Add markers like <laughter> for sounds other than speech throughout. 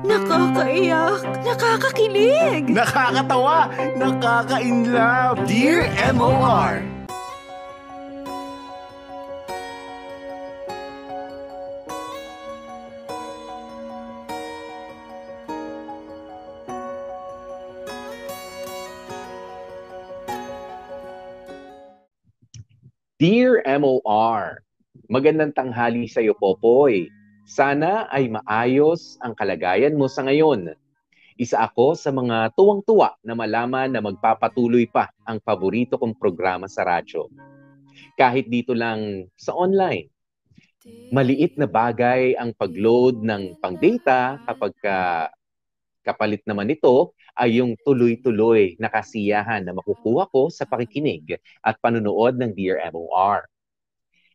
Nakakaiyak, nakakakilig, Nakakatawa, nakaka-inlove. Dear MOR. Dear MOR, magandang tanghali sa iyo, Popoy. Sana ay maayos ang kalagayan mo sa ngayon. Isa ako sa mga tuwang-tuwa na malaman na magpapatuloy pa ang paborito kong programa sa radyo. Kahit dito lang sa online. Maliit na bagay ang pag-load ng pang-data kapag ka, kapalit naman nito ay yung tuloy-tuloy na kasiyahan na makukuha ko sa pakikinig at panunood ng Dear MOR.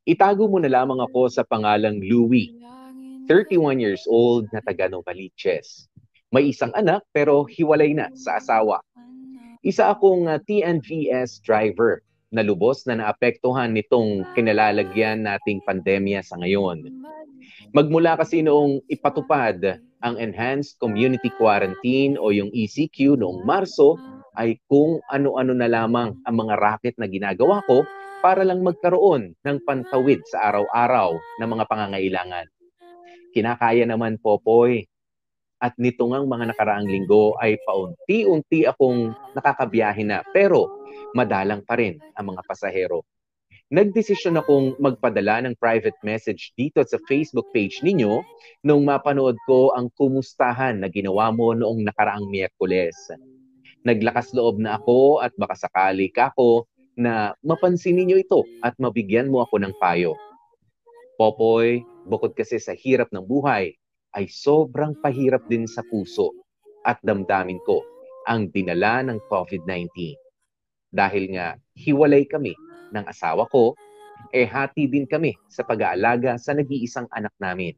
Itago mo na lamang ako sa pangalang Louie, 31 years old na taga Novaliches. May isang anak pero hiwalay na sa asawa. Isa akong uh, TNVS driver na lubos na naapektuhan nitong kinalalagyan nating pandemya sa ngayon. Magmula kasi noong ipatupad ang Enhanced Community Quarantine o yung ECQ noong Marso ay kung ano-ano na lamang ang mga racket na ginagawa ko para lang magkaroon ng pantawid sa araw-araw ng mga pangangailangan. Kinakaya naman, Popoy. At nito ngang mga nakaraang linggo ay paunti-unti akong nakakabiyahe na pero madalang pa rin ang mga pasahero nagdesisyon akong magpadala ng private message dito sa Facebook page ninyo nung mapanood ko ang kumustahan na ginawa mo noong nakaraang Miyerkules. Naglakas loob na ako at baka sakali ka ako na mapansin ninyo ito at mabigyan mo ako ng payo. Popoy, bukod kasi sa hirap ng buhay, ay sobrang pahirap din sa puso at damdamin ko ang dinala ng COVID-19. Dahil nga hiwalay kami ng asawa ko, eh hati din kami sa pag-aalaga sa nag-iisang anak namin.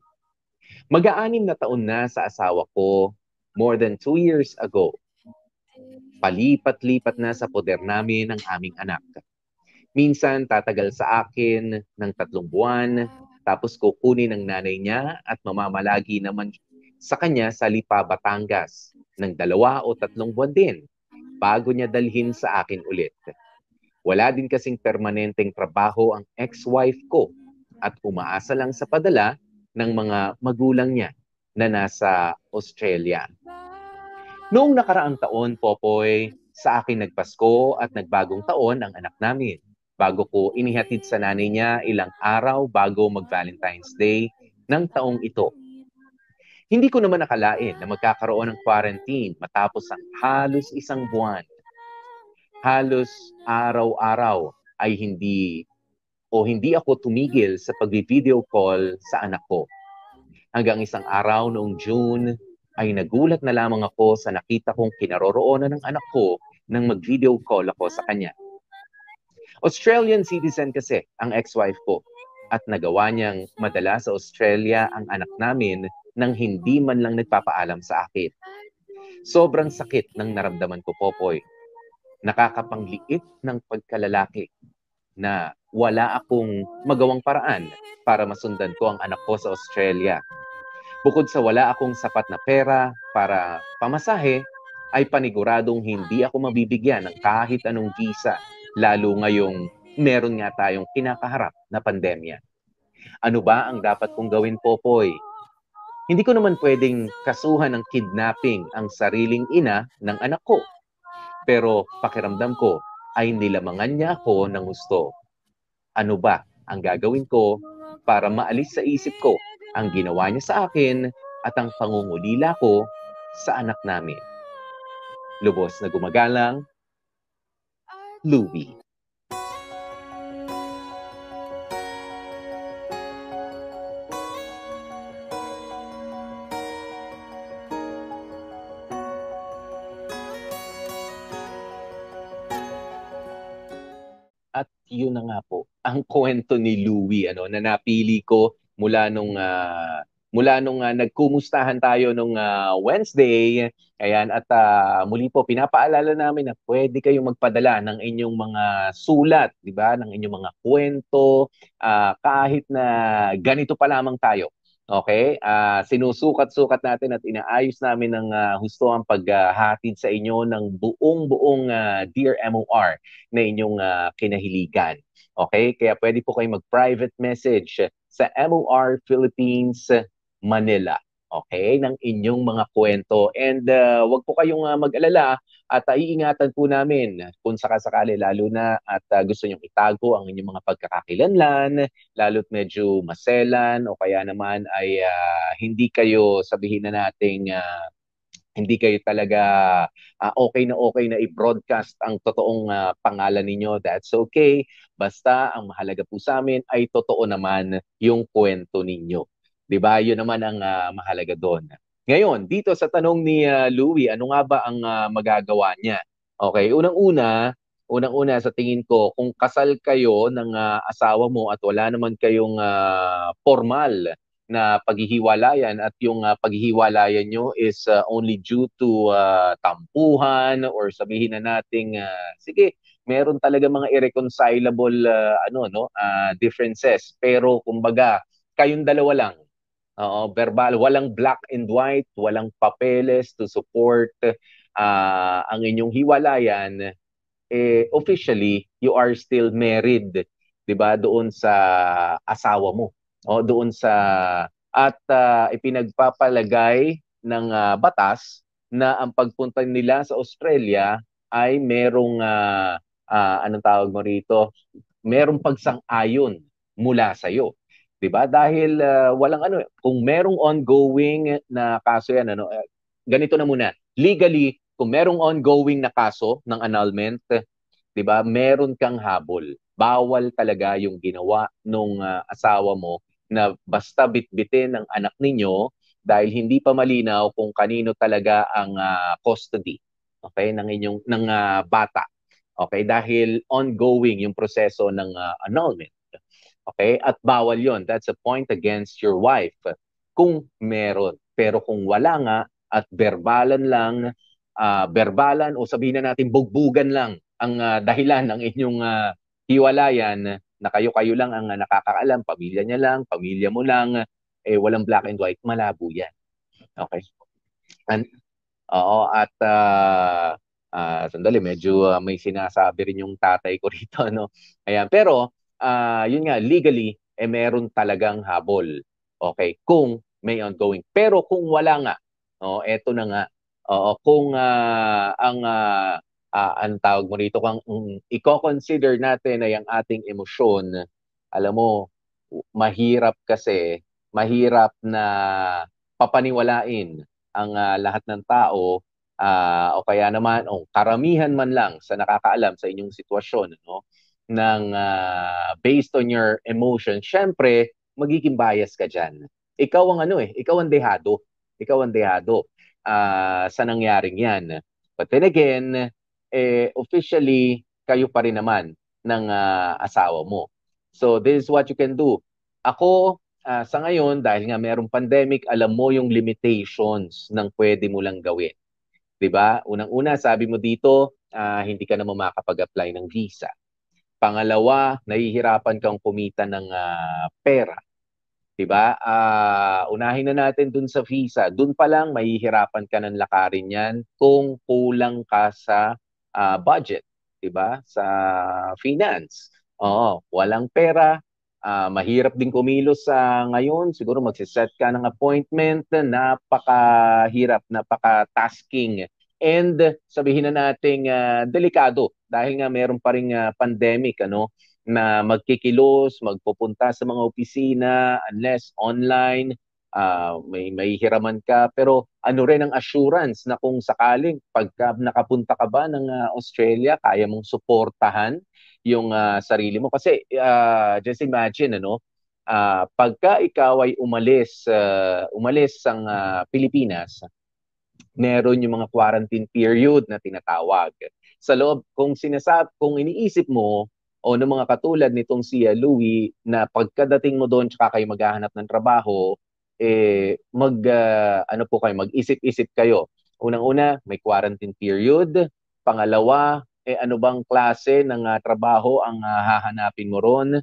Mag-aanim na taon na sa asawa ko more than two years ago. Palipat-lipat na sa poder namin ang aming anak. Minsan tatagal sa akin ng tatlong buwan, tapos kukunin ng nanay niya at mamamalagi naman sa kanya sa Lipa, Batangas ng dalawa o tatlong buwan din bago niya dalhin sa akin ulit. Wala din kasing permanenteng trabaho ang ex-wife ko at umaasa lang sa padala ng mga magulang niya na nasa Australia. Noong nakaraang taon, Popoy, sa akin nagpasko at nagbagong taon ang anak namin. Bago ko inihatid sa nanay niya ilang araw bago mag-Valentine's Day ng taong ito. Hindi ko naman nakalain na magkakaroon ng quarantine matapos ang halos isang buwan halos araw-araw ay hindi o hindi ako tumigil sa pag-video call sa anak ko. Hanggang isang araw noong June ay nagulat na lamang ako sa nakita kong kinaroroonan ng anak ko nang mag-video call ako sa kanya. Australian citizen kasi ang ex-wife ko at nagawa niyang madala sa Australia ang anak namin nang hindi man lang nagpapaalam sa akin. Sobrang sakit ng naramdaman ko, Popoy, nakakapangliit ng pagkalalaki na wala akong magawang paraan para masundan ko ang anak ko sa Australia. Bukod sa wala akong sapat na pera para pamasahe, ay paniguradong hindi ako mabibigyan ng kahit anong visa, lalo ngayong meron nga tayong kinakaharap na pandemya. Ano ba ang dapat kong gawin, Popoy? Hindi ko naman pwedeng kasuhan ng kidnapping ang sariling ina ng anak ko pero pakiramdam ko ay nilamangan niya ako ng gusto. Ano ba ang gagawin ko para maalis sa isip ko ang ginawa niya sa akin at ang pangungulila ko sa anak namin. Lubos na gumagalang, Louie. yun na nga po ang kwento ni Louie ano na napili ko mula nung uh, mula nung uh, nagkumustahan tayo nung uh, Wednesday. Ayan at uh, muli po pinapaalala namin na pwede kayong magpadala ng inyong mga sulat, 'di ba? Ng inyong mga kwento uh, kahit na ganito pa lamang tayo Okay? Uh, sinusukat-sukat natin at inaayos namin ng uh, husto ang paghatid sa inyo ng buong-buong uh, Dear MOR na inyong uh, kinahiligan. Okay? Kaya pwede po kayo mag-private message sa MOR Philippines Manila. Okay? Ng inyong mga kwento. And uh, wag po kayong uh, mag-alala at uh, iingatan po namin kung sakasakali lalo na at uh, gusto nyong itago ang inyong mga pagkakakilanlan, lalo't medyo maselan o kaya naman ay uh, hindi kayo sabihin na nating uh, hindi kayo talaga uh, okay na okay na i-broadcast ang totoong uh, pangalan ninyo, that's okay. Basta ang mahalaga po sa amin ay totoo naman yung kwento ninyo. 'Di ba? 'Yun naman ang uh, mahalaga doon. Ngayon, dito sa tanong ni uh, Louie, ano nga ba ang uh, magagawa niya? Okay, unang-una, unang-una sa tingin ko, kung kasal kayo ng uh, asawa mo at wala naman kayong uh, formal na paghihiwalayan at yung uh, paghihiwalayan nyo is uh, only due to uh, tampuhan or sabihin na nating uh, sige meron talaga mga irreconcilable uh, ano no uh, differences pero kumbaga kayong dalawa lang Oo, verbal, walang black and white, walang papeles to support uh, ang inyong hiwalayan. Eh, officially, you are still married, 'di ba? Doon sa asawa mo. O doon sa at uh, ipinagpapalagay ng uh, batas na ang pagpunta nila sa Australia ay merong uh, uh, anong tawag mo rito? Merong pagsang-ayon mula sa iyo. 'Di ba? Dahil uh, walang ano, kung merong ongoing na kaso yan ano, uh, ganito na muna. Legally, kung merong ongoing na kaso ng annulment, 'di ba? Meron kang habol. Bawal talaga yung ginawa nung uh, asawa mo na basta bitbitin ng anak ninyo dahil hindi pa malinaw kung kanino talaga ang uh, custody okay ng inyong ng uh, bata okay dahil ongoing yung proseso ng uh, annulment Okay? At bawal yon. That's a point against your wife. Kung meron. Pero kung wala nga at verbalan lang, uh, verbalan o sabihin na natin bugbugan lang ang uh, dahilan ng inyong uh, hiwalayan na kayo-kayo lang ang uh, nakakaalam, pamilya niya lang, pamilya mo lang, eh walang black and white, malabo yan. Okay? And, oo, at uh, uh, sandali, medyo uh, may sinasabi rin yung tatay ko <laughs> rito. No? Ayan, pero uh, yun nga, legally, eh meron talagang habol. Okay, kung may ongoing. Pero kung wala nga, oh, eto na nga, Oo, kung uh, ang uh, uh, ang tawag mo rito kung um, i-consider natin ay ang ating emosyon, alam mo, mahirap kasi, mahirap na papaniwalain ang uh, lahat ng tao uh, o kaya naman o karamihan man lang sa nakakaalam sa inyong sitwasyon, no? Ng uh, based on your emotion, syempre, magiging bias ka dyan. Ikaw ang ano eh, ikaw ang dehado. Ikaw ang dehado uh, sa nangyaring yan. But then again, eh, officially, kayo pa rin naman ng uh, asawa mo. So this is what you can do. Ako, uh, sa ngayon, dahil nga mayroong pandemic, alam mo yung limitations ng pwede mo lang gawin. 'Di ba? Unang-una, sabi mo dito, uh, hindi ka na makakapag-apply ng visa. Pangalawa, nahihirapan kang kumita ng uh, pera. 'Di ba? Uh, unahin na natin dun sa visa. Dun pa lang mahihirapan ka ng lakarin 'yan kung kulang ka sa uh, budget, 'di ba? Sa finance. Oo, walang pera, uh, mahirap din kumilos sa uh, ngayon. Siguro magsiset ka ng appointment, napakahirap, napaka-tasking and sabihin na nating uh, delikado dahil nga meron pa ring uh, pandemic ano na magkikilos, magpupunta sa mga opisina unless online uh, may mahihiraman ka. Pero ano rin ang assurance na kung sakaling pagka nakapunta ka ba ng uh, Australia kaya mong suportahan yung uh, sarili mo. Kasi uh, just imagine ano uh, pagka ikaw ay umalis uh, umalis sa uh, Pilipinas meron yung mga quarantine period na tinatawag. Sa loob, kung sinasab, kung iniisip mo, o ng mga katulad nitong si Louie, na pagkadating mo doon tsaka kayo maghahanap ng trabaho, eh, mag, uh, ano po kayo, mag-isip-isip kayo. Unang-una, may quarantine period. Pangalawa, eh, ano bang klase ng uh, trabaho ang uh, hahanapin mo ron?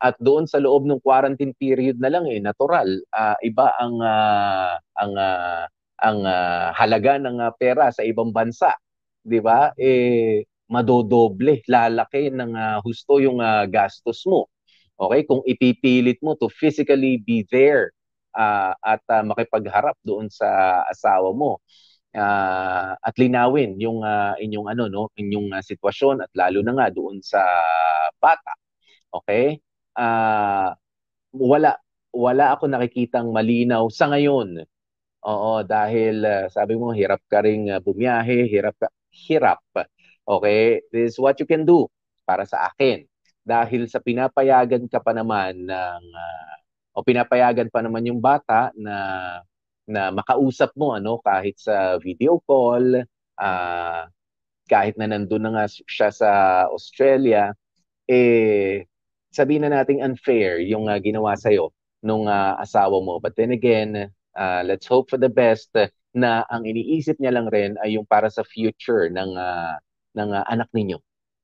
At doon sa loob ng quarantine period na lang eh natural uh, iba ang uh, ang uh, ang uh, halaga ng uh, pera sa ibang bansa, 'di ba? Eh madodoble, lalaki ng uh, husto yung uh, gastos mo. Okay, kung ipipilit mo to physically be there uh, at uh, makipagharap doon sa asawa mo uh, at linawin yung uh, inyong ano no, inyong uh, sitwasyon at lalo na nga doon sa bata. Okay? uh, wala wala ako nakikitang malinaw sa ngayon. Oo, dahil uh, sabi mo hirap ka ring uh, bumiyahe, hirap ka, hirap. Okay? This is what you can do para sa akin. Dahil sa pinapayagan ka pa naman ng uh, o pinapayagan pa naman yung bata na na makausap mo ano kahit sa video call, uh, kahit na nandun na nga siya sa Australia, eh sabihin na nating unfair yung uh, ginawa sa'yo nung uh, asawa mo. But then again, uh, let's hope for the best na ang iniisip niya lang rin ay yung para sa future ng uh, ng uh, anak ninyo.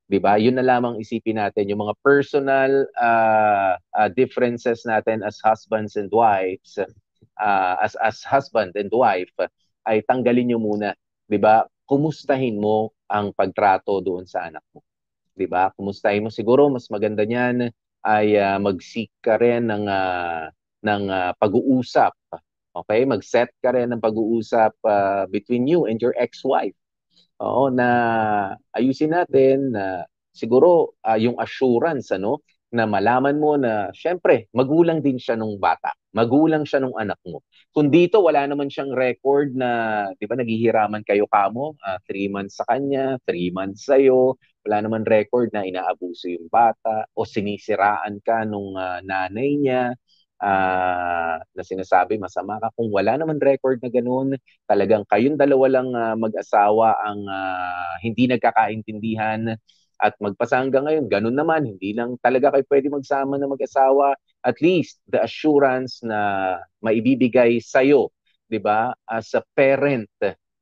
'Di ba? Yun na lamang isipin natin yung mga personal uh, uh, differences natin as husbands and wives, uh, as as husband and wife ay tanggalin niyo muna, 'di ba? Kumustahin mo ang pagtrato doon sa anak mo. 'di ba? Kumustahin mo siguro mas maganda niyan ay uh, mag-seek ka rin ng uh, ng uh, pag-uusap. Okay? Mag-set ka rin ng pag-uusap uh, between you and your ex-wife. Oo, na ayusin natin na siguro uh, yung assurance ano na malaman mo na syempre magulang din siya nung bata. Magulang siya nung anak mo. Kung dito wala naman siyang record na 'di ba naghihiraman kayo kamo, 3 uh, three months sa kanya, 3 months sa iyo, wala naman record na inaabuso yung bata o sinisiraan ka nung uh, nanay niya uh, na sinasabi masama ka. Kung wala naman record na ganoon, talagang kayong dalawa lang uh, mag-asawa ang uh, hindi nagkakaintindihan at magpasa hanggang ngayon, ganun naman, hindi lang talaga kayo pwede magsama na mag-asawa. At least, the assurance na maibibigay sa'yo, di ba, as a parent,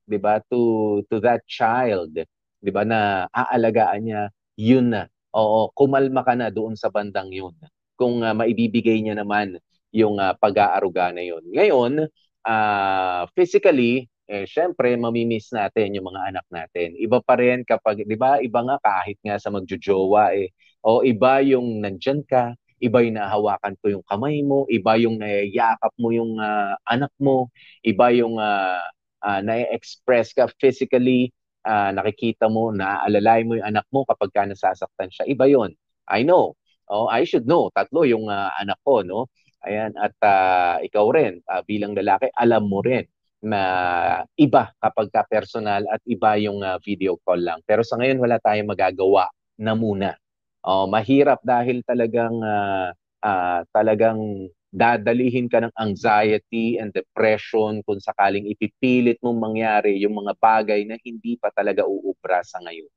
di ba, to, to that child, 'di ba, na aalagaan niya, yun na. Oo, kumalma ka na doon sa bandang yun. Kung uh, maibibigay niya naman yung uh, pag-aaruga na yun. Ngayon, uh, physically, eh, syempre, mamimiss natin yung mga anak natin. Iba pa rin kapag, di ba, iba nga kahit nga sa magjojowa eh. O iba yung nandyan ka, iba yung nahawakan ko yung kamay mo, iba yung nayayakap mo yung uh, anak mo, iba yung uh, uh, na-express ka physically uh, nakikita mo, naaalalay mo yung anak mo kapag ka nasasaktan siya. Iba yon. I know. Oh, I should know. Tatlo yung uh, anak ko, no? Ayan, at uh, ikaw rin, uh, bilang lalaki, alam mo rin na iba kapag ka personal at iba yung uh, video call lang. Pero sa ngayon, wala tayong magagawa na muna. Oh, mahirap dahil talagang uh, uh, talagang dadalihin ka ng anxiety and depression kung sakaling ipipilit mong mangyari yung mga bagay na hindi pa talaga uubra sa ngayon.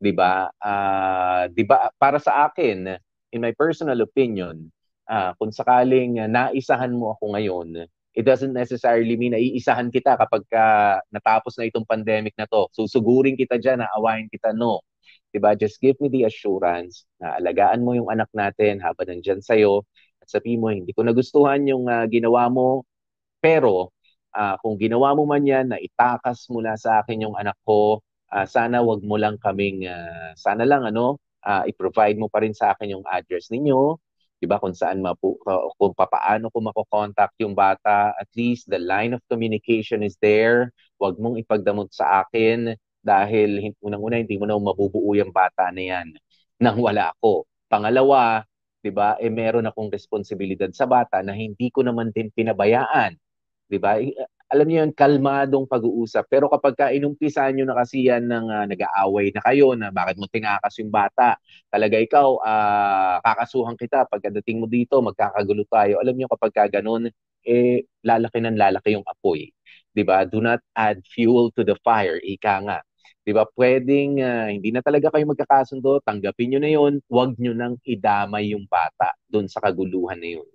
'Di ba? Uh, 'di ba para sa akin, in my personal opinion, uh, kung sakaling uh, naisahan mo ako ngayon, it doesn't necessarily mean na iisahan kita kapag ka natapos na itong pandemic na to. Susugurin kita diyan, aawahin kita, no. 'Di ba? Just give me the assurance na alagaan mo yung anak natin habang nandiyan sa'yo sabihin mo, hindi ko nagustuhan yung uh, ginawa mo, pero uh, kung ginawa mo man yan, na itakas mula sa akin yung anak ko, uh, sana wag mo lang kaming, uh, sana lang ano, uh, i-provide mo pa rin sa akin yung address ninyo, 'di ba kung saan mapu kung papaano ko mako-contact yung bata at least the line of communication is there wag mong ipagdamot sa akin dahil unang-una hindi mo na mabubuo yung bata na yan <laughs> nang wala ako pangalawa 'di ba? Eh meron akong responsibilidad sa bata na hindi ko naman din pinabayaan. 'Di ba? Alam niyo yun, kalmadong pag-uusap. Pero kapag ka inumpisan niyo na kasi yan ng uh, nag-aaway na kayo na bakit mo tinakas yung bata, talaga ikaw, uh, kakasuhan kita pagdating mo dito, magkakagulo tayo. Alam niyo kapag ka ganun, eh, lalaki ng lalaki yung apoy. ba? Do not add fuel to the fire, ika nga. ba? Pwedeng uh, hindi na talaga kayo magkakasundo, tanggapin niyo na 'yon, huwag niyo nang idamay yung bata doon sa kaguluhan na 'yon.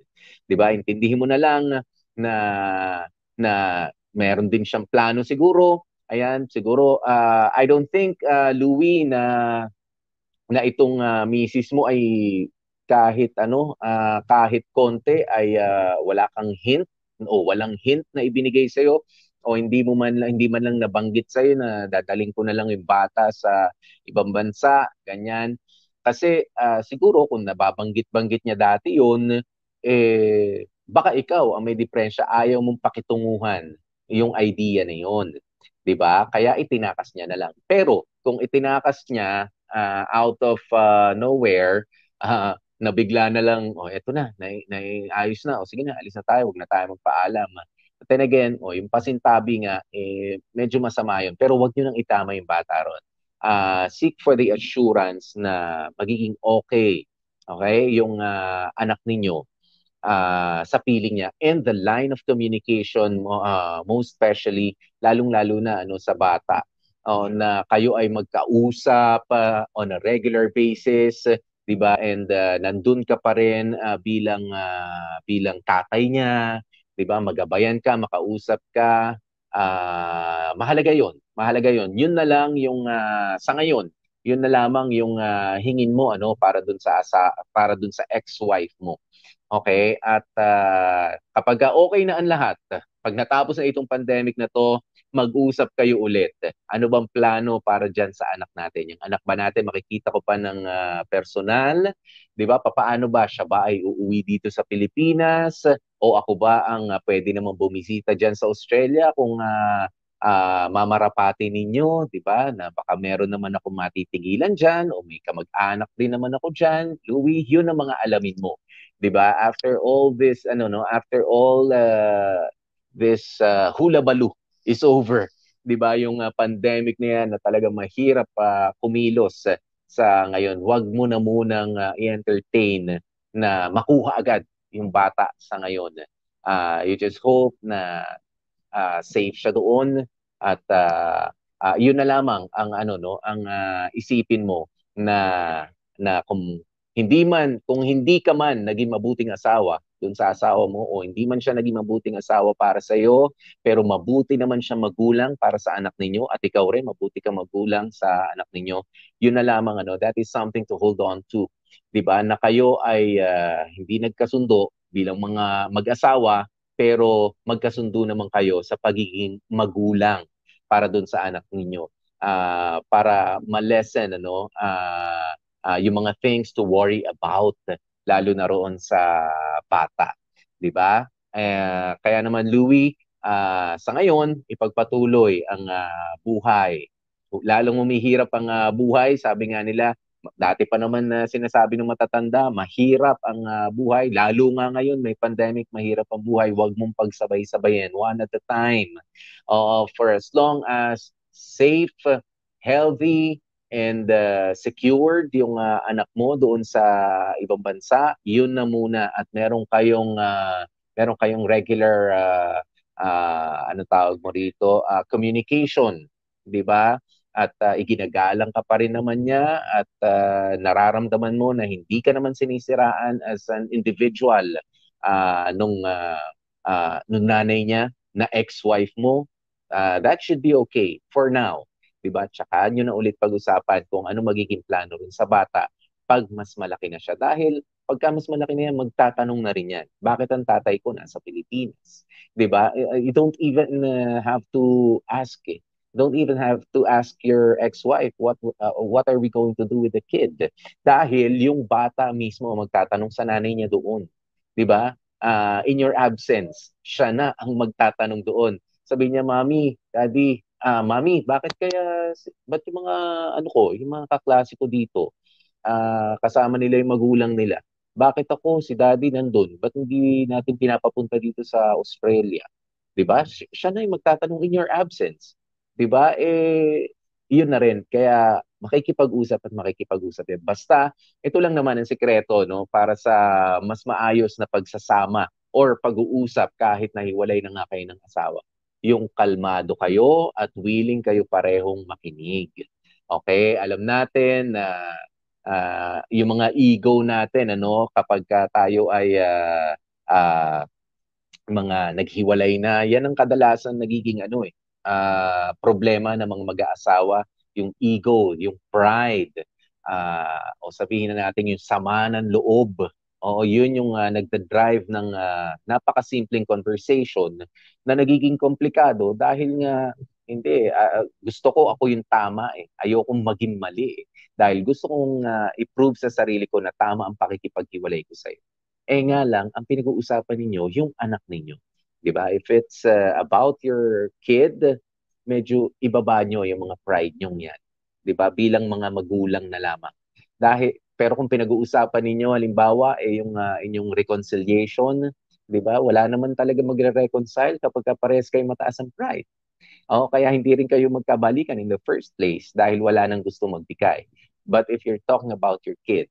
'Di ba? Intindihin mo na lang na na meron din siyang plano siguro. Ayan, siguro uh, I don't think uh, Louie na na itong uh, misis mo ay kahit ano, uh, kahit konti ay uh, wala kang hint o walang hint na ibinigay sa iyo o hindi mo man hindi man lang nabanggit sa iyo na dadaling ko na lang yung bata sa ibang bansa, ganyan. Kasi uh, siguro kung nababanggit-banggit niya dati 'yon, eh baka ikaw ang may diferensya, ayaw mong pakitunguhan yung idea na 'yon. 'Di ba? Kaya itinakas niya na lang. Pero kung itinakas niya uh, out of uh, nowhere, uh, <laughs> nabigla na lang, oh, eto na, na, na na, o sige na, alis na tayo, wag na tayo magpaalam. But then again, oh, yung pasintabi nga, eh, medyo masama yun. Pero wag nyo nang itama yung bata ron uh, seek for the assurance na magiging okay, okay, yung uh, anak ninyo uh, sa piling niya. And the line of communication uh, most especially lalong-lalo na ano sa bata. Uh, na kayo ay magkausap uh, on a regular basis 'di ba? And uh, nandun ka pa rin uh, bilang uh, bilang tatay niya 'di ba? Magabayan ka makausap ka. Uh, mahalaga 'yon mahalaga 'yon. Yun na lang yung uh, sa ngayon, yun na lamang yung uh, hingin mo ano para dun sa, sa para dun sa ex-wife mo. Okay? At uh, kapag okay na ang lahat, pag natapos na itong pandemic na to, mag-usap kayo ulit. Ano bang plano para diyan sa anak natin? Yung anak ba natin makikita ko pa ng uh, personal? 'Di ba? Papaano ba siya ba ay uuwi dito sa Pilipinas o ako ba ang uh, pwede namang bumisita diyan sa Australia kung uh, uh, mamarapati ninyo, 'di ba? Na baka meron naman ako matitigilan diyan o may kamag-anak din naman ako diyan. Louis, 'yun ang mga alamin mo. 'Di ba? After all this ano no, after all uh, this uh, hula balu is over. 'Di ba? Yung uh, pandemic na 'yan na talaga mahirap uh, kumilos uh, sa ngayon. Huwag mo na munang uh, i-entertain na makuha agad yung bata sa ngayon. Uh, you just hope na uh, safe siya doon at uh, uh, yun na lamang ang ano no ang uh, isipin mo na na kung hindi man kung hindi ka man naging mabuting asawa dun sa asawa mo o hindi man siya naging mabuting asawa para sa iyo pero mabuti naman siya magulang para sa anak ninyo at ikaw rin mabuti kang magulang sa anak ninyo yun na lamang ano that is something to hold on to 'di ba? Na kayo ay uh, hindi nagkasundo bilang mga mag-asawa pero magkasundo naman kayo sa pagiging magulang para doon sa anak ninyo. Uh, para ma-lessen ano uh, uh, yung mga things to worry about lalo na roon sa bata, 'di ba? Uh, kaya naman Louis, uh, sa ngayon ipagpatuloy ang uh, buhay. Lalong umihirap ang uh, buhay, sabi nga nila, dati pa naman na uh, sinasabi ng matatanda, mahirap ang uh, buhay. Lalo nga ngayon, may pandemic, mahirap ang buhay. Huwag mong pagsabay-sabayin. One at a time. Uh, for as long as safe, healthy, and uh, secured yung uh, anak mo doon sa ibang bansa, yun na muna. At meron kayong uh, meron kayong regular uh, uh, ano tawag mo rito, uh, communication, 'di ba? at uh, iginagalang ka pa rin naman niya. At uh, nararamdaman mo na hindi ka naman sinisiraan as an individual uh, nung uh, uh, nung nanay niya na ex-wife mo. Uh, that should be okay for now 'di ba tsaka nyo na ulit pag-usapan kung ano magiging plano rin sa bata pag mas malaki na siya. Dahil pagka mas malaki na yan magtatanong na rin yan. Bakit ang tatay ko nasa Pilipinas? 'di ba you don't even uh, have to ask eh. Don't even have to ask your ex-wife what uh, what are we going to do with the kid? Dahil yung bata mismo magtatanong sa nanay niya doon. 'di ba uh, in your absence siya na ang magtatanong doon. Sabi niya mami daddy uh, mami bakit kaya ba't yung mga ano ko yung mga kaklase ko dito uh, kasama nila yung magulang nila bakit ako si daddy nandun ba't hindi natin pinapapunta dito sa Australia 'di ba siya na yung magtatanong in your absence 'di ba? Eh yun na rin. Kaya makikipag-usap at makikipag-usap yan. Basta, ito lang naman ang sikreto no, para sa mas maayos na pagsasama or pag-uusap kahit nahiwalay na nga kayo ng asawa. Yung kalmado kayo at willing kayo parehong makinig. Okay? Alam natin na uh, yung mga ego natin, ano, kapag ka tayo ay uh, uh, mga naghiwalay na, yan ang kadalasan nagiging ano eh, uh, problema ng mga mag-aasawa, yung ego, yung pride. uh, o sabihin na natin yung sama ng loob. Oo, yun yung uh, nagda-drive ng uh, napakasimpleng conversation na nagiging komplikado dahil nga hindi uh, gusto ko ako yung tama eh. Ayokong maging mali eh. Dahil gusto kong uh, i-prove sa sarili ko na tama ang pakikipaghiwalay ko sa iyo. Eh nga lang, ang pinag-uusapan ninyo, yung anak ninyo. 'Di ba? If it's uh, about your kid, medyo ibaba nyo yung mga pride nyong yan. 'Di ba? Bilang mga magulang na lamang. Dahil pero kung pinag-uusapan ninyo halimbawa eh yung uh, inyong reconciliation, 'di ba? Wala naman talaga magre-reconcile kapag parehas kayo mataas ang pride. O kaya hindi rin kayo magkabalikan in the first place dahil wala nang gusto magbigay. But if you're talking about your kid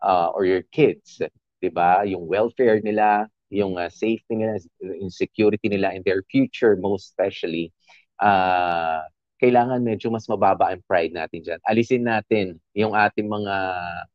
uh, or your kids, 'di ba? Yung welfare nila, yung uh, safety nila, yung security nila in their future most especially, uh, kailangan medyo mas mababa ang pride natin dyan. Alisin natin yung ating mga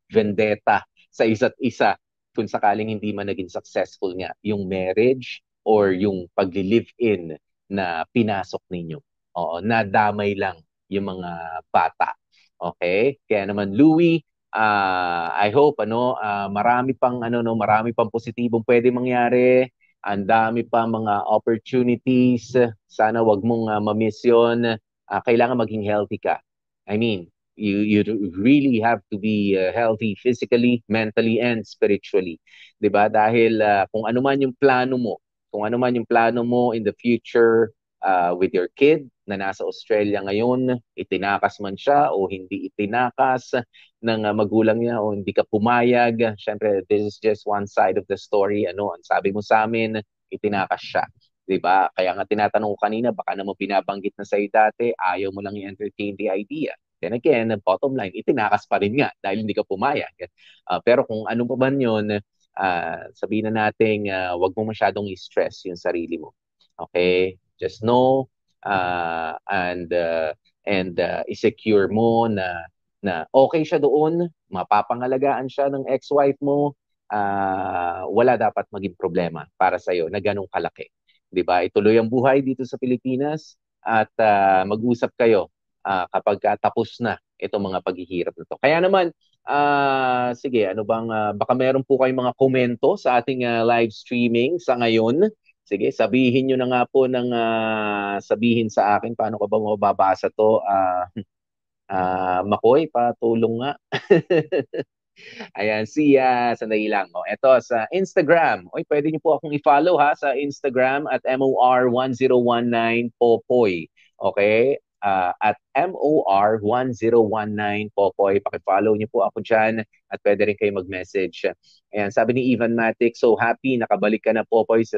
vendetta sa isa't isa kung sakaling hindi man naging successful nga yung marriage or yung pagli-live-in na pinasok ninyo. Oo, nadamay lang yung mga bata. Okay? Kaya naman Louie, uh, I hope ano uh, marami pang ano no, marami pang positibong pwede mangyari. Ang dami pa mga opportunities. Sana wag mong uh, ma-miss 'yon uh, kailangan maging healthy ka. I mean, you you really have to be uh, healthy physically, mentally and spiritually. 'Di ba? Dahil uh, kung ano man yung plano mo, kung ano man yung plano mo in the future uh, with your kid na nasa Australia ngayon, itinakas man siya o hindi itinakas ng uh, magulang niya o hindi ka pumayag. Syempre, this is just one side of the story. Ano, ang sabi mo sa amin, itinakas siya. 'Di ba? Kaya nga tinatanong ko kanina, baka naman binabanggit na sa'yo dati, ayaw mo lang i-entertain the idea. Then again, bottom line, itinakas pa rin nga dahil hindi ka pumayag. Uh, pero kung ano pa man yun, uh, sabihin na natin, uh, wag mo masyadong i-stress yung sarili mo. Okay? Just know uh, and uh, and uh, i-secure mo na na okay siya doon, mapapangalagaan siya ng ex-wife mo, uh, wala dapat maging problema para sa iyo na ganong kalaki. 'Di ba? Ituloy ang buhay dito sa Pilipinas at uh, mag-usap kayo uh, kapag tapos na itong mga paghihirap na to. Kaya naman, uh, sige, ano bang, uh, baka meron po kayong mga komento sa ating uh, live streaming sa ngayon. Sige, sabihin nyo na nga po ng uh, sabihin sa akin paano ka ba mababasa to. Uh, uh, Makoy, patulong nga. <laughs> Ayan, si uh, sandali lang. Oh, ito sa Instagram. Oy, pwede niyo po akong i-follow ha sa Instagram at MOR1019 Popoy. Okay? Uh, at MOR1019 Popoy. Paki-follow niyo po ako diyan at pwede rin kayo mag-message. Ayan, sabi ni Ivan Matic, so happy nakabalik ka na Popoy sa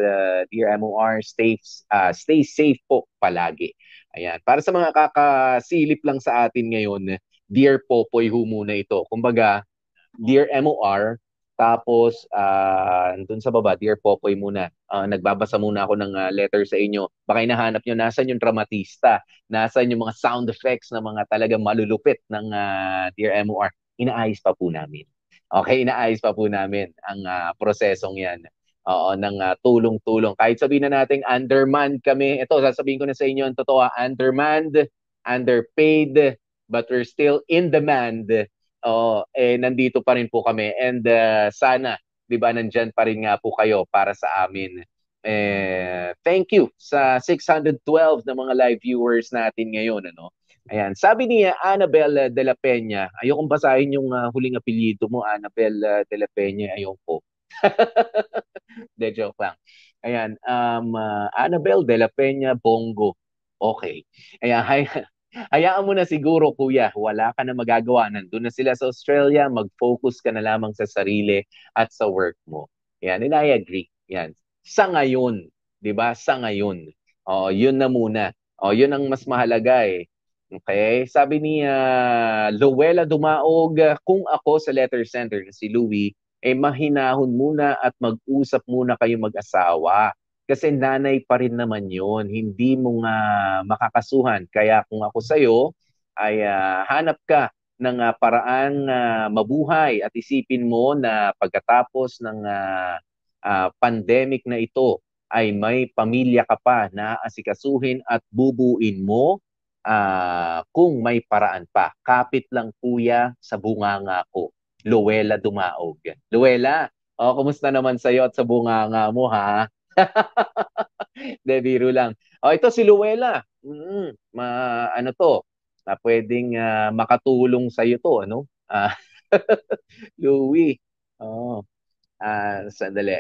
Dear MOR. Stay uh, stay safe po palagi. Ayan, para sa mga kakasilip lang sa atin ngayon, Dear Popoy ho muna ito. Kumbaga, Dear MOR, tapos uh, dun sa baba, Dear Popoy muna. Uh, nagbabasa muna ako ng uh, letter sa inyo. Baka hinahanap nyo, nasan yung dramatista? Nasan yung mga sound effects na mga talagang malulupit ng uh, Dear MOR? Inaayos pa po namin. Okay, inaayos pa po namin ang uh, prosesong yan. Oo, ng uh, tulong-tulong. Kahit sabihin na natin undermanned kami. Ito, sasabihin ko na sa inyo ang totoo, undermanned, underpaid, but we're still in demand oh, eh nandito pa rin po kami and uh, sana 'di ba nandiyan pa rin nga po kayo para sa amin. Eh thank you sa 612 na mga live viewers natin ngayon ano. Ayan, sabi ni Annabel De La Peña, ayokong basahin yung uh, huling apelyido mo, Annabel uh, De La Peña, ayoko. <laughs> De joke lang. Ayan, um, uh, Annabel De La Peña Bongo. Okay. Ayan, hi, Hayaan mo na siguro kuya, wala ka na magagawa. Nandun na sila sa Australia, mag-focus ka na lamang sa sarili at sa work mo. Yan, and I agree. Yan. Sa ngayon, 'di ba? Sa ngayon. Oh, 'yun na muna. Oh, 'yun ang mas mahalaga eh. Okay? Sabi ni uh, Luella Dumaog, kung ako sa letter center na si Louie, eh mahinahon muna at mag-usap muna kayo mag-asawa. Kasi nanay pa rin naman yon Hindi mo nga makakasuhan. Kaya kung ako sa'yo, ay uh, hanap ka ng uh, paraan uh, mabuhay at isipin mo na pagkatapos ng uh, uh, pandemic na ito ay may pamilya ka pa na asikasuhin at bubuin mo uh, kung may paraan pa. Kapit lang kuya sa bunganga ko. Luwela Dumaog. Luwela, oh, kumusta naman sa iyo at sa bunganga mo ha? <laughs> De, biro lang. Oh, ito si Luwela. Mm, ma, ano to? Na pwedeng uh, makatulong sa iyo to, ano? Uh, <laughs> Louie. Oh. Uh, sandali.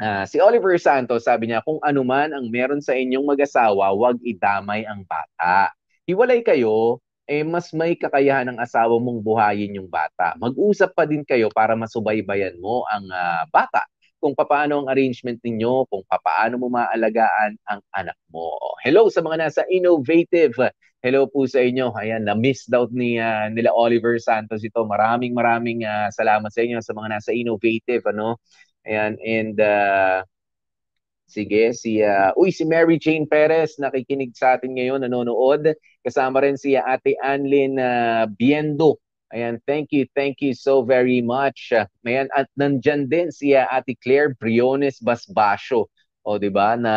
Uh, si Oliver Santos, sabi niya, kung anuman ang meron sa inyong mag-asawa, huwag idamay ang bata. Hiwalay kayo, eh mas may kakayahan ng asawa mong buhayin yung bata. Mag-usap pa din kayo para masubaybayan mo ang uh, bata kung paano ang arrangement ninyo, kung paano mo maalagaan ang anak mo. Hello sa mga nasa Innovative. Hello po sa inyo. Ayan, na-miss out ni uh, nila Oliver Santos ito. Maraming maraming uh, salamat sa inyo sa mga nasa Innovative, ano? Ayan, and uh, Sige, si uh, uy si Mary Jane Perez nakikinig sa atin ngayon, nanonood. Kasama rin si Ate Anlin uh, Biendo. Ayan, thank you, thank you so very much. Ayan, at nandyan din si uh, Ate Claire Briones Basbasio. O, di ba, na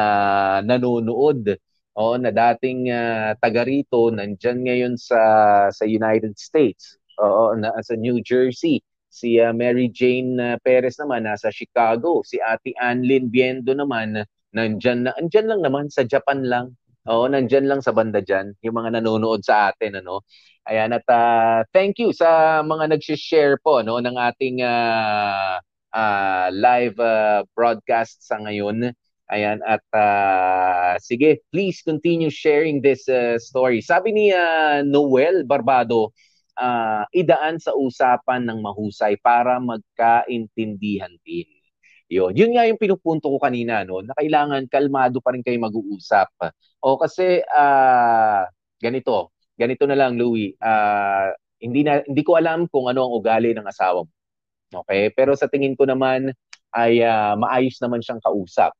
nanonood. O, na dating uh, taga rito, nandyan ngayon sa sa United States. Oo, na, sa New Jersey. Si uh, Mary Jane uh, Perez naman nasa Chicago. Si Ate Anlin Biendo naman nandyan, na, andyan lang naman sa Japan lang. Oo, nandyan lang sa banda dyan, yung mga nanonood sa atin, ano. Ayan, at uh, thank you sa mga nag-share po, no, ng ating uh, uh, live uh, broadcast sa ngayon. Ayan, at uh, sige, please continue sharing this uh, story. Sabi ni uh, Noel Barbado, uh, idaan sa usapan ng mahusay para magkaintindihan din. Yun. Yun nga yung pinupunto ko kanina, no, na kailangan kalmado pa rin kayo mag-uusap. O kasi, uh, ganito, ganito na lang, Louie, uh, hindi, na, hindi ko alam kung ano ang ugali ng asawa mo. Okay? Pero sa tingin ko naman, ay uh, maayos naman siyang kausap.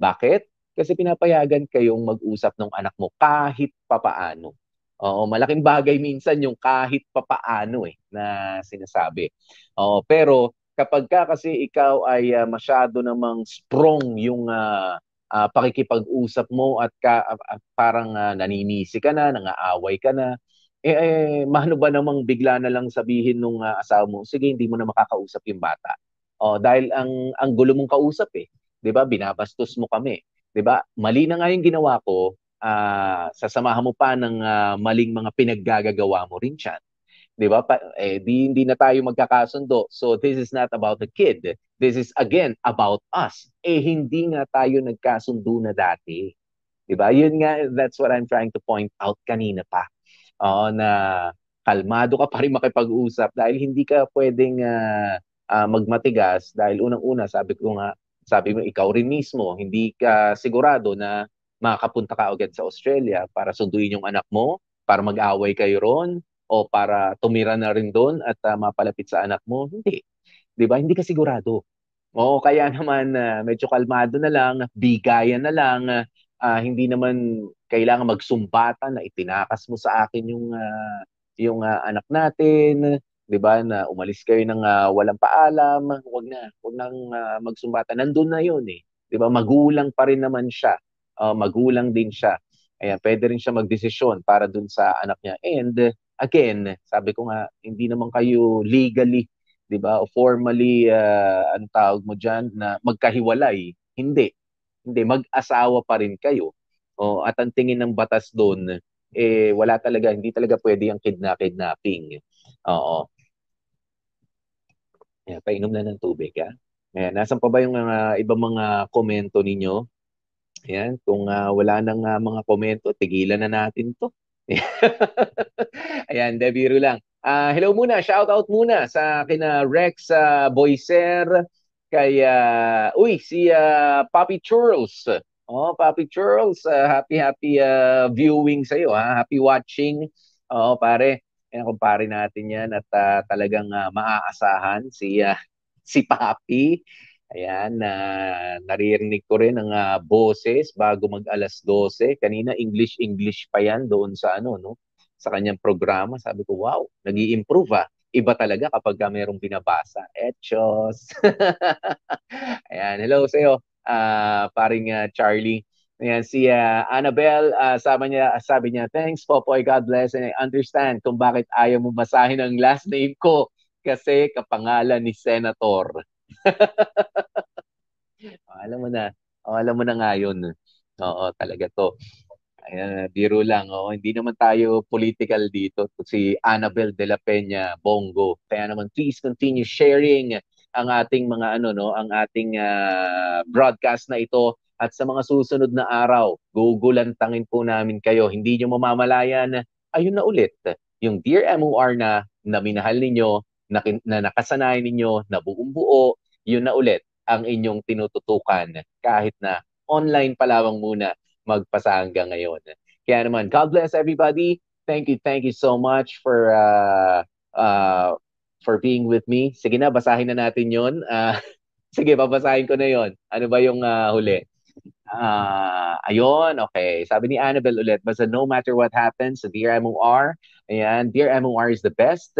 Bakit? Kasi pinapayagan kayong mag-usap ng anak mo kahit papaano. Oo, malaking bagay minsan yung kahit papaano eh na sinasabi. Oo, pero kapag ka kasi ikaw ay uh, masyado namang strong yung uh, uh, pakikipag-usap mo at ka, uh, parang uh, naninisi ka na, nangaaway ka na, eh, eh mahano ba namang bigla na lang sabihin nung uh, asawa mo, sige, hindi mo na makakausap yung bata. Oh, dahil ang ang gulo mong kausap eh, 'di ba? Binabastos mo kami, 'di ba? Mali na nga yung ginawa ko, uh, sasamahan mo pa ng uh, maling mga pinaggagagawa mo rin siya. 'Di ba? Pa, eh di hindi na tayo magkakasundo. So this is not about the kid. This is again about us. Eh hindi nga tayo nagkasundo na dati. 'Di ba? Yun nga that's what I'm trying to point out kanina pa. Oo na kalmado ka <laughs> pa rin makipag-usap dahil hindi ka pwedeng uh, uh, magmatigas dahil unang-una sabi ko nga sabi mo ikaw rin mismo hindi ka sigurado na makapunta ka agad sa Australia para sunduin yung anak mo, para mag-away kayo ron, o para tumira na rin doon at uh, mapalapit sa anak mo. Hindi. 'Di ba? Hindi ka sigurado. O kaya <laughs> naman uh, medyo kalmado na lang, bigayan na lang, uh, hindi naman kailangan magsumbatan na itinakas mo sa akin yung uh, yung uh, anak natin, 'di ba? Na umalis kayo ng uh, walang paalam, wag na, wag nang uh, magsumbatan. Nandun na 'yon eh. 'Di ba? Magulang pa rin naman siya uh, magulang din siya. Ayan, pwede rin siya magdesisyon para dun sa anak niya. And again, sabi ko nga, hindi naman kayo legally, 'di ba, o formally uh, ang tawag mo diyan na magkahiwalay. Hindi. Hindi mag-asawa pa rin kayo. O at ang tingin ng batas doon eh wala talaga, hindi talaga pwede ang kidnap-kidnapping. Oo. Ayan, painom na ng tubig, ha? Ayan, nasan pa ba yung uh, ibang mga komento ninyo? Ayan, kung uh, wala nang uh, mga komento, tigilan na natin to. <laughs> Ayan, Debiro lang. Uh, hello muna, shout out muna sa kina Rex uh, Boyser, kay, uh, uy, si uh, Papi Churls. Oh, Papi Churls, uh, happy, happy uh, viewing sa'yo, ha? happy watching. Oo, pare. Ayan, kumpare natin yan at uh, talagang uh, maaasahan si, uh, <laughs> si Papi. Ayan, na uh, naririnig ko rin ang uh, boses bago mag alas 12. Kanina English-English pa yan doon sa ano, no? Sa kanyang programa. Sabi ko, wow, nag improve ah. Iba talaga kapag uh, mayroong binabasa. Etchos! <laughs> Ayan, hello sa iyo, uh, paring uh, Charlie. Ayan, si uh, Annabelle, uh, sabi niya, sabi niya, thanks Popoy, God bless, and I understand kung bakit ayaw mo basahin ang last name ko kasi kapangalan ni Senator. Oh, <laughs> alam mo na, oh, alam mo na nga yun. Oo, talaga to. Ayan, biro lang. Oh. Hindi naman tayo political dito. Si Annabel de la Peña Bongo. Kaya naman, please continue sharing ang ating mga ano no, ang ating uh, broadcast na ito at sa mga susunod na araw, gugulantangin po namin kayo. Hindi nyo mamamalayan, ayun na ulit, yung Dear MOR na, na minahal ninyo, na, na nakasanayan ninyo, na buong buo, yun na ulit ang inyong tinututukan kahit na online pa lamang muna magpasa hanggang ngayon. Kaya naman, God bless everybody. Thank you, thank you so much for uh, uh, for being with me. Sige na, basahin na natin yon. Uh, <laughs> sige, babasahin ko na yon. Ano ba yung uh, huli? Ah, uh, ayun, okay. Sabi ni Annabelle ulit, basta no matter what happens, Dear MOR, ayan, Dear MOR is the best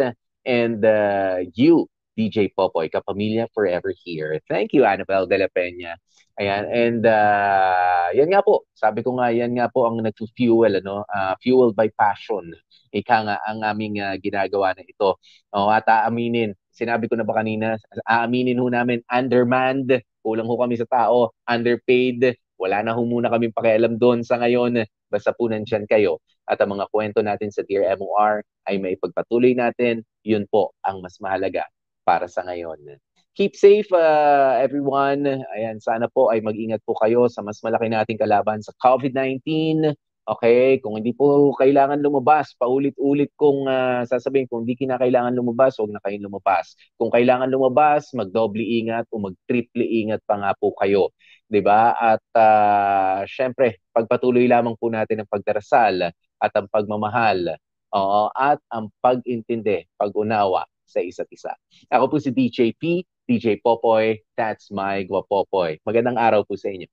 and uh, you, DJ Popoy, kapamilya forever here. Thank you, Annabelle de la Peña. Ayan, and uh, yan nga po, sabi ko nga, yan nga po ang nag-fuel, ano, uh, fueled by passion. Ika nga ang aming uh, ginagawa na ito. O, at aaminin, sinabi ko na ba kanina, aaminin ho namin, undermanned, kulang ho kami sa tao, underpaid, wala na ho muna kaming pakialam doon sa ngayon. Basta po nandyan kayo. At ang mga kwento natin sa Dear MOR ay maipagpatuloy natin. Yun po ang mas mahalaga para sa ngayon. Keep safe uh, everyone. Ayan, sana po ay mag-ingat po kayo sa mas malaki nating kalaban sa COVID-19. Okay, kung hindi po kailangan lumabas, paulit-ulit kong uh, sasabihin kung hindi kinakailangan lumabas, huwag na kayong lumabas. Kung kailangan lumabas, mag-doble ingat o mag-triple ingat pa nga po kayo. 'di ba? At uh, syempre, pagpatuloy lamang po natin ang pagdarasal at ang pagmamahal. Oo, at ang pag-intindi, pag-unawa sa isa't isa. Ako po si DJ P, DJ Popoy, that's my Gwapopoy. Magandang araw po sa inyo.